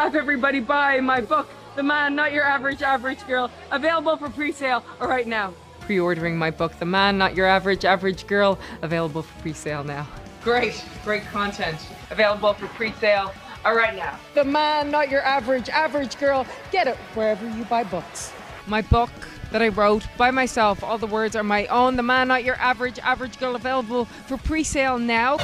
have everybody buy my book, The Man, Not Your Average Average Girl, available for pre sale right now. Pre ordering my book, The Man, Not Your Average Average Girl, available for pre sale now. Great, great content. Available for pre sale All right now. The Man, Not Your Average Average Girl. Get it wherever you buy books. My book that I wrote by myself. All the words are my own. The Man, Not Your Average Average Girl, available for pre sale now.